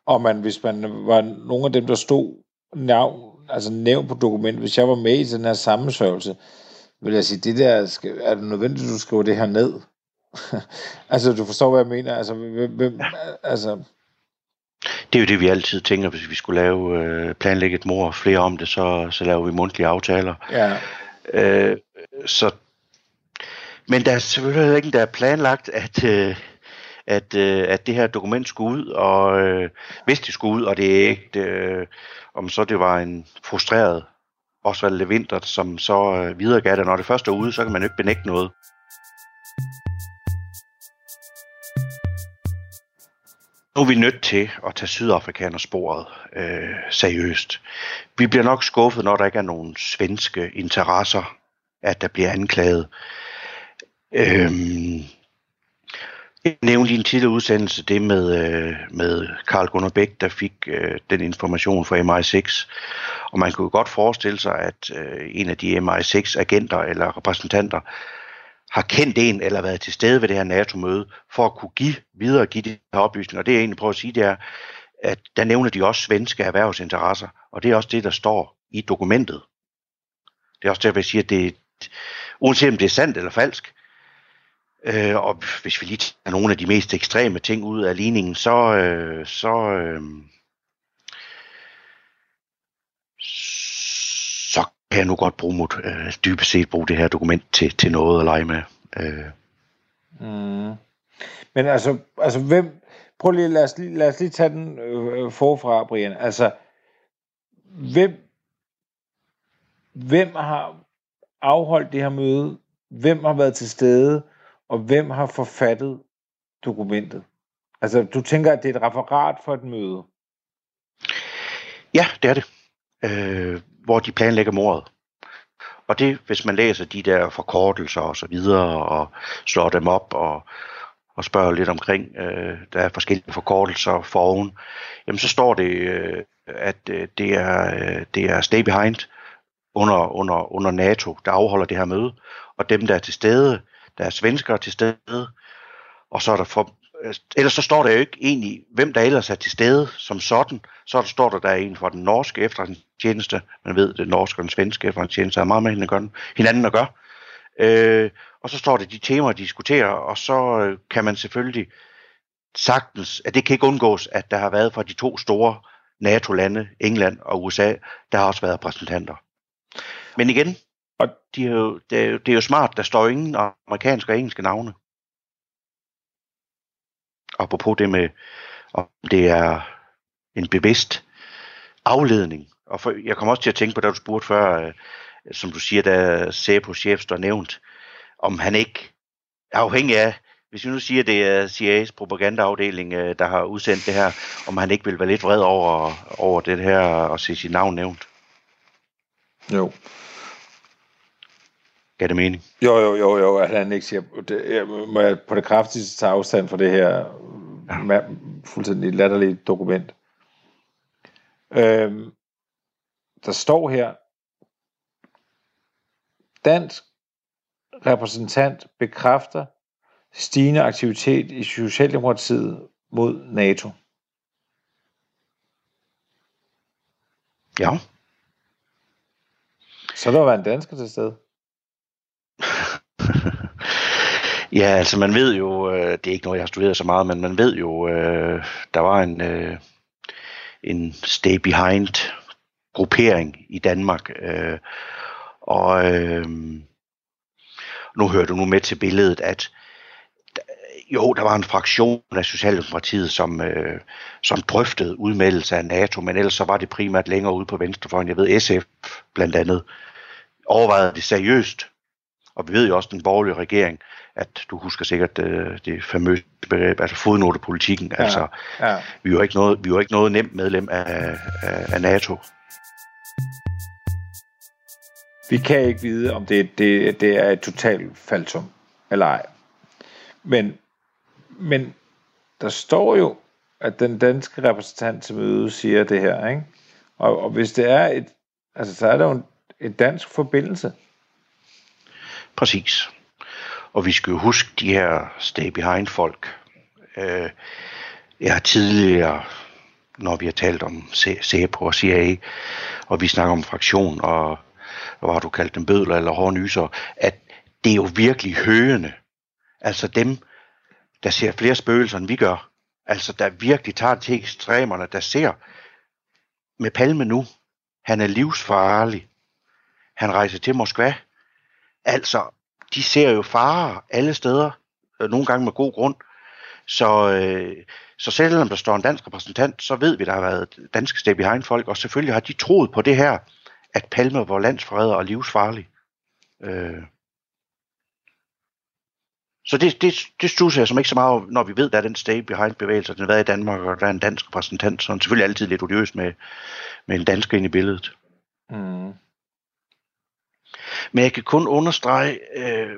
Og man, hvis man var nogle af dem, der stod navn, altså nævnt på dokumentet, hvis jeg var med i den her sammensørgelse, vil jeg sige, det der, skal, er det nødvendigt, at du skriver det her ned? altså, du forstår, hvad jeg mener? Altså, hvem, hvem, altså Det er jo det, vi altid tænker, hvis vi skulle lave, øh, planlægge et mor og flere om det, så, så laver vi mundtlige aftaler. ja, Øh, så, men der er selvfølgelig heller ikke, der er planlagt, at, øh, at, øh, at det her dokument skulle ud, og øh, hvis det skulle ud, og det er ikke, øh, om så det var en frustreret Osvald Levinter, som så øh, videregav det, når det først er ude, så kan man jo ikke benægte noget. Nu er vi nødt til at tage sydafrikanersporet øh, seriøst. Vi bliver nok skuffet, når der ikke er nogen svenske interesser, at der bliver anklaget. Øhm, jeg nævnte i en tidligere udsendelse det med, øh, med Karl Gunnar Bæk, der fik øh, den information fra MI6. Og man kunne godt forestille sig, at øh, en af de MI6-agenter eller repræsentanter har kendt en eller været til stede ved det her NATO-møde, for at kunne give videre give de her oplysninger. Og det jeg egentlig prøver at sige, det er, at der nævner de også svenske erhvervsinteresser, og det er også det, der står i dokumentet. Det er også derfor, jeg siger, at det er, uanset om det er sandt eller falsk, øh, og hvis vi lige tager nogle af de mest ekstreme ting ud af ligningen, så, øh, så, øh, så kan jeg nu godt bruge mod, øh, dybest set bruge det her dokument til, til noget at lege med. Øh, Mm. Men altså, altså hvem, prøv lige, lad os lige, lad os lige tage den øh, forfra, Brian. Altså, hvem, hvem har afholdt det her møde? Hvem har været til stede? Og hvem har forfattet dokumentet? Altså, du tænker, at det er et referat for et møde? Ja, det er det. Øh, hvor de planlægger mordet. Og det, hvis man læser de der forkortelser og så videre, og slår dem op og, og spørger lidt omkring, øh, der er forskellige forkortelser foroven, jamen så står det, øh, at øh, det, er, øh, det er Stay Behind under, under, under NATO, der afholder det her møde. Og dem, der er til stede, der er svenskere til stede, og så er der for, ellers så står der jo ikke egentlig, hvem der ellers er til stede som sådan. Så der står der, der er en fra den norske efterretningstjeneste. Man ved, det norske og den svenske efterretningstjeneste har meget med hinanden at gøre. Hinanden at gøre. Øh, og så står der de temaer, de diskuterer, og så øh, kan man selvfølgelig sagtens, at det kan ikke undgås, at der har været fra de to store NATO-lande, England og USA, der har også været repræsentanter. Men igen, og de er jo, det, er jo, det er jo smart, der står ingen amerikanske og engelske navne. Apropos det med, om det er en bevidst afledning. Og for, jeg kommer også til at tænke på, da du spurgte før, øh, som du siger, da Sæpo chef står nævnt, om han ikke er afhængig af, hvis vi nu siger, det er CIA's propagandaafdeling, øh, der har udsendt det her, om han ikke vil være lidt vred over, over det her og se sit navn nævnt. Jo. Gav det mening? Jo, jo, jo, jo, at han ikke siger, det, jeg, må jeg på det kraftigste tage afstand fra det her ja. fuldstændig latterlige dokument. Øhm, der står her, dansk repræsentant bekræfter stigende aktivitet i Socialdemokratiet mod NATO. Ja. Så der var en dansker til stede. ja, altså man ved jo, øh, det er ikke noget, jeg har studeret så meget, men man ved jo, øh, der var en, øh, en stay behind gruppering i Danmark. Øh, og øh, nu hører du nu med til billedet, at øh, jo, der var en fraktion af Socialdemokratiet, som, øh, som drøftede udmeldelse af NATO, men ellers så var det primært længere ude på venstrefløjen. Jeg ved, SF blandt andet overvejede det seriøst. Og vi ved jo også, den borgerlige regering, at du husker sikkert øh, det famøse begreb, altså fodnotepolitikken. Ja, altså, ja. vi er jo ikke noget, vi er jo ikke noget nemt medlem af, af, af NATO. Vi kan ikke vide, om det, det, det er et totalt faltum eller ej. Men, men der står jo, at den danske repræsentant til mødet siger det her, ikke? Og, og hvis det er et, altså så er der jo en, en dansk forbindelse. Præcis. Og vi skal jo huske de her stay behind folk. Øh, jeg har tidligere, når vi har talt om CEPO og CIA, og vi snakker om fraktion, og hvad har du kaldt dem, bødler eller hårde at det er jo virkelig hørende. Altså dem, der ser flere spøgelser, end vi gør. Altså der virkelig tager til ekstremerne, der ser med Palme nu, han er livsfarlig. Han rejser til Moskva. Altså, de ser jo farer alle steder, øh, nogle gange med god grund. Så, øh, så selvom der står en dansk repræsentant, så ved vi, der har været danske stay behind folk, og selvfølgelig har de troet på det her, at Palme var landsforræder og livsfarlig. Øh. Så det, det, det stusser jeg som ikke så meget, når vi ved, der er den stay behind bevægelse, den har været i Danmark, og der er en dansk repræsentant, så er selvfølgelig altid lidt odiøst med, med en dansk ind i billedet. Mm. Men jeg kan kun understrege, øh,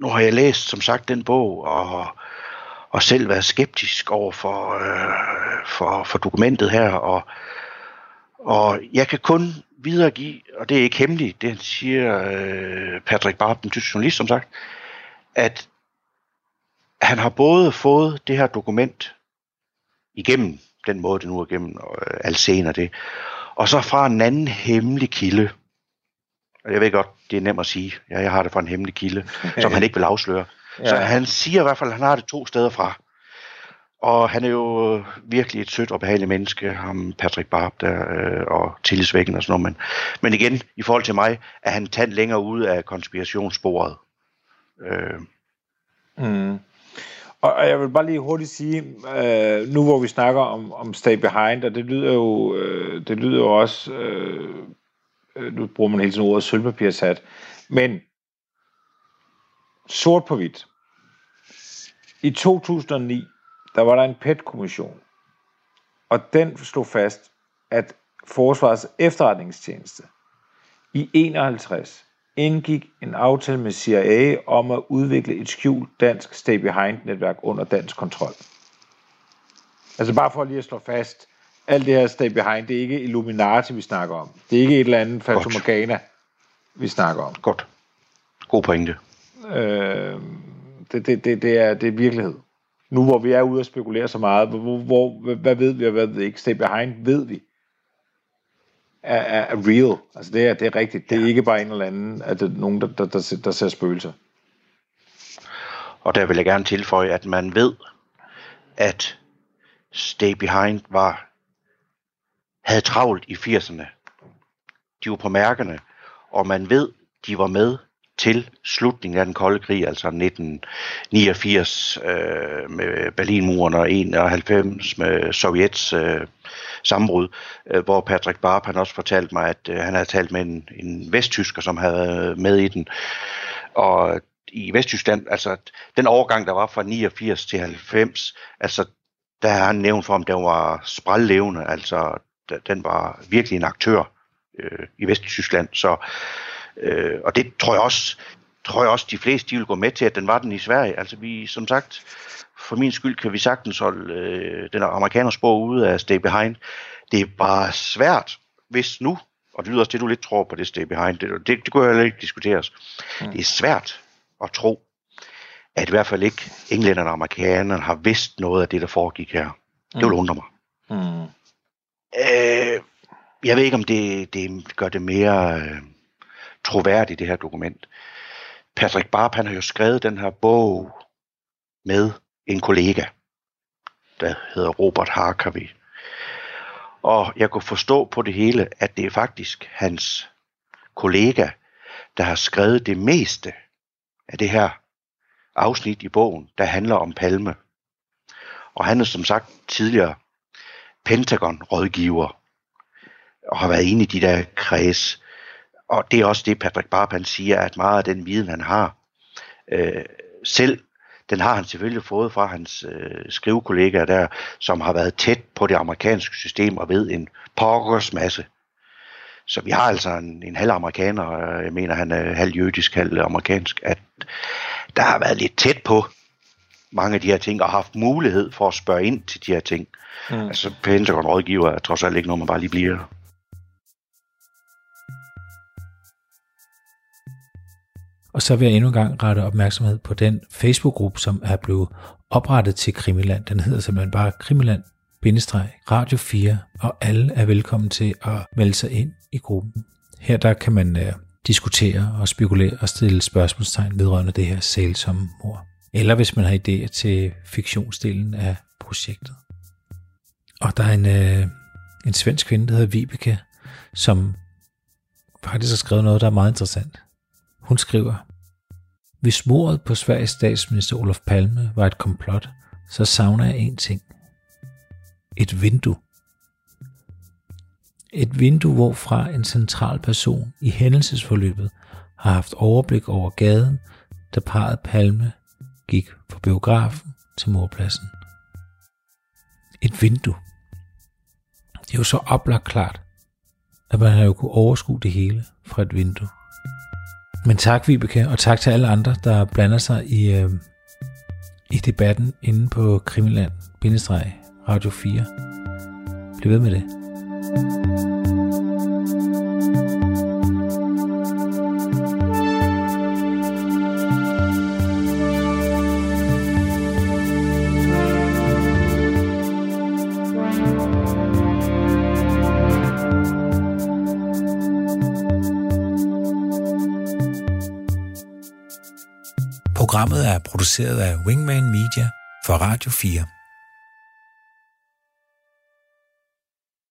nu har jeg læst som sagt den bog, og, og selv været skeptisk over for, øh, for, for dokumentet her, og, og jeg kan kun videregive, og det er ikke hemmeligt, det siger øh, Patrick Barb, den tyske journalist som sagt, at han har både fået det her dokument igennem den måde, det nu er igennem, øh, Alcen og det, og så fra en anden hemmelig kilde, jeg ved godt, det er nemt at sige, ja, jeg har det fra en hemmelig kilde, som han ikke vil afsløre. ja. Så han siger i hvert fald, at han har det to steder fra. Og han er jo virkelig et sødt og behageligt menneske, ham Patrick Barb der, øh, og tillidsvækken og sådan noget. Men, men igen, i forhold til mig, er han tand længere ude af konspirationssporet. Øh, Mm. Og og jeg vil bare lige hurtigt sige, øh, nu hvor vi snakker om, om Stay Behind, og det lyder jo, øh, det lyder jo også, øh, Øh, nu bruger man hele tiden ordet sølvpapirsat, men sort på hvidt. I 2009, der var der en PET-kommission, og den slog fast, at Forsvarets efterretningstjeneste i 51 indgik en aftale med CIA om at udvikle et skjult dansk Stay Behind-netværk under dansk kontrol. Altså bare for lige at slå fast, alt det her Stay Behind, det er ikke Illuminati, vi snakker om. Det er ikke et eller andet Fatomorgana, vi snakker om. godt. God pointe. Øh, det, det, det, det, er, det er virkelighed. Nu hvor vi er ude og spekulere så meget, hvor, hvor, hvad ved vi og hvad ved vi ikke? Stay Behind ved vi er, er, er real. Altså det er, det er rigtigt. Det er ikke bare en eller anden, at det er nogen, der, der, der, der ser spøgelser. Og der vil jeg gerne tilføje, at man ved, at Stay Behind var havde travlt i 80'erne. De var på mærkerne, og man ved, de var med til slutningen af den kolde krig, altså 1989 øh, med Berlinmuren og 91 med Sovjets øh, sammenbrud, øh, hvor Patrick Barb han også fortalte mig, at øh, han havde talt med en, en vesttysker, som havde været med i den. Og i Vesttyskland, altså den overgang, der var fra 89 til 90, altså der har han nævnt for, om den var sprællevende, altså den var virkelig en aktør øh, i Vesttyskland, så øh, og det tror jeg også, tror jeg også, de fleste de vil gå med til, at den var den i Sverige. Altså vi, som sagt, for min skyld kan vi sagtens holde øh, den amerikanersprog ude af Stay Behind. Det er bare svært, hvis nu, og det lyder også det, du lidt tror på det Stay Behind, det, det, det kunne jo heller ikke diskuteres. Mm. Det er svært at tro, at i hvert fald ikke englænderne og amerikanerne har vidst noget af det, der foregik her. Det vil undre mig. Mm. Øh, jeg ved ikke, om det, det gør det mere øh, troværdigt, det her dokument. Patrick Barb, han har jo skrevet den her bog med en kollega, der hedder Robert Harkavy. Og jeg kunne forstå på det hele, at det er faktisk hans kollega, der har skrevet det meste af det her afsnit i bogen, der handler om Palme. Og han er som sagt tidligere Pentagon-rådgiver og har været inde i de der kreds. Og det er også det, Patrick Barban siger, at meget af den viden, han har, øh, selv, den har han selvfølgelig fået fra hans øh, skrivekollegaer der, som har været tæt på det amerikanske system og ved en pokkers masse. Så vi har altså en, en halv amerikaner, jeg mener han er halv jødisk, halv amerikansk, at der har været lidt tæt på mange af de her ting, og haft mulighed for at spørge ind til de her ting. Mm. Altså Pentagon-rådgiver er trods alt ikke noget, man bare lige bliver. Og så vil jeg endnu en gang rette opmærksomhed på den Facebook-gruppe, som er blevet oprettet til Krimiland. Den hedder simpelthen bare Krimiland Radio 4, og alle er velkommen til at melde sig ind i gruppen. Her der kan man uh, diskutere og spekulere og stille spørgsmålstegn vedrørende det her sælsomme mor. Eller hvis man har idéer til fiktionsdelen af projektet. Og der er en, øh, en svensk kvinde, der hedder Vibeke, som faktisk har skrevet noget, der er meget interessant. Hun skriver, Hvis mordet på Sveriges statsminister Olof Palme var et komplot, så savner jeg en ting. Et vindue. Et vindue, hvorfra en central person i hændelsesforløbet har haft overblik over gaden, da parret Palme gik fra biografen til morpladsen. Et vindue. Det er jo så oplagt klart, at man har jo kunne overskue det hele fra et vindue. Men tak, Vibeke, og tak til alle andre, der blander sig i, øh, i debatten inde på Krimiland-Radio 4. Bliv ved med det. thank you produceret af Wingman Media for Radio 4.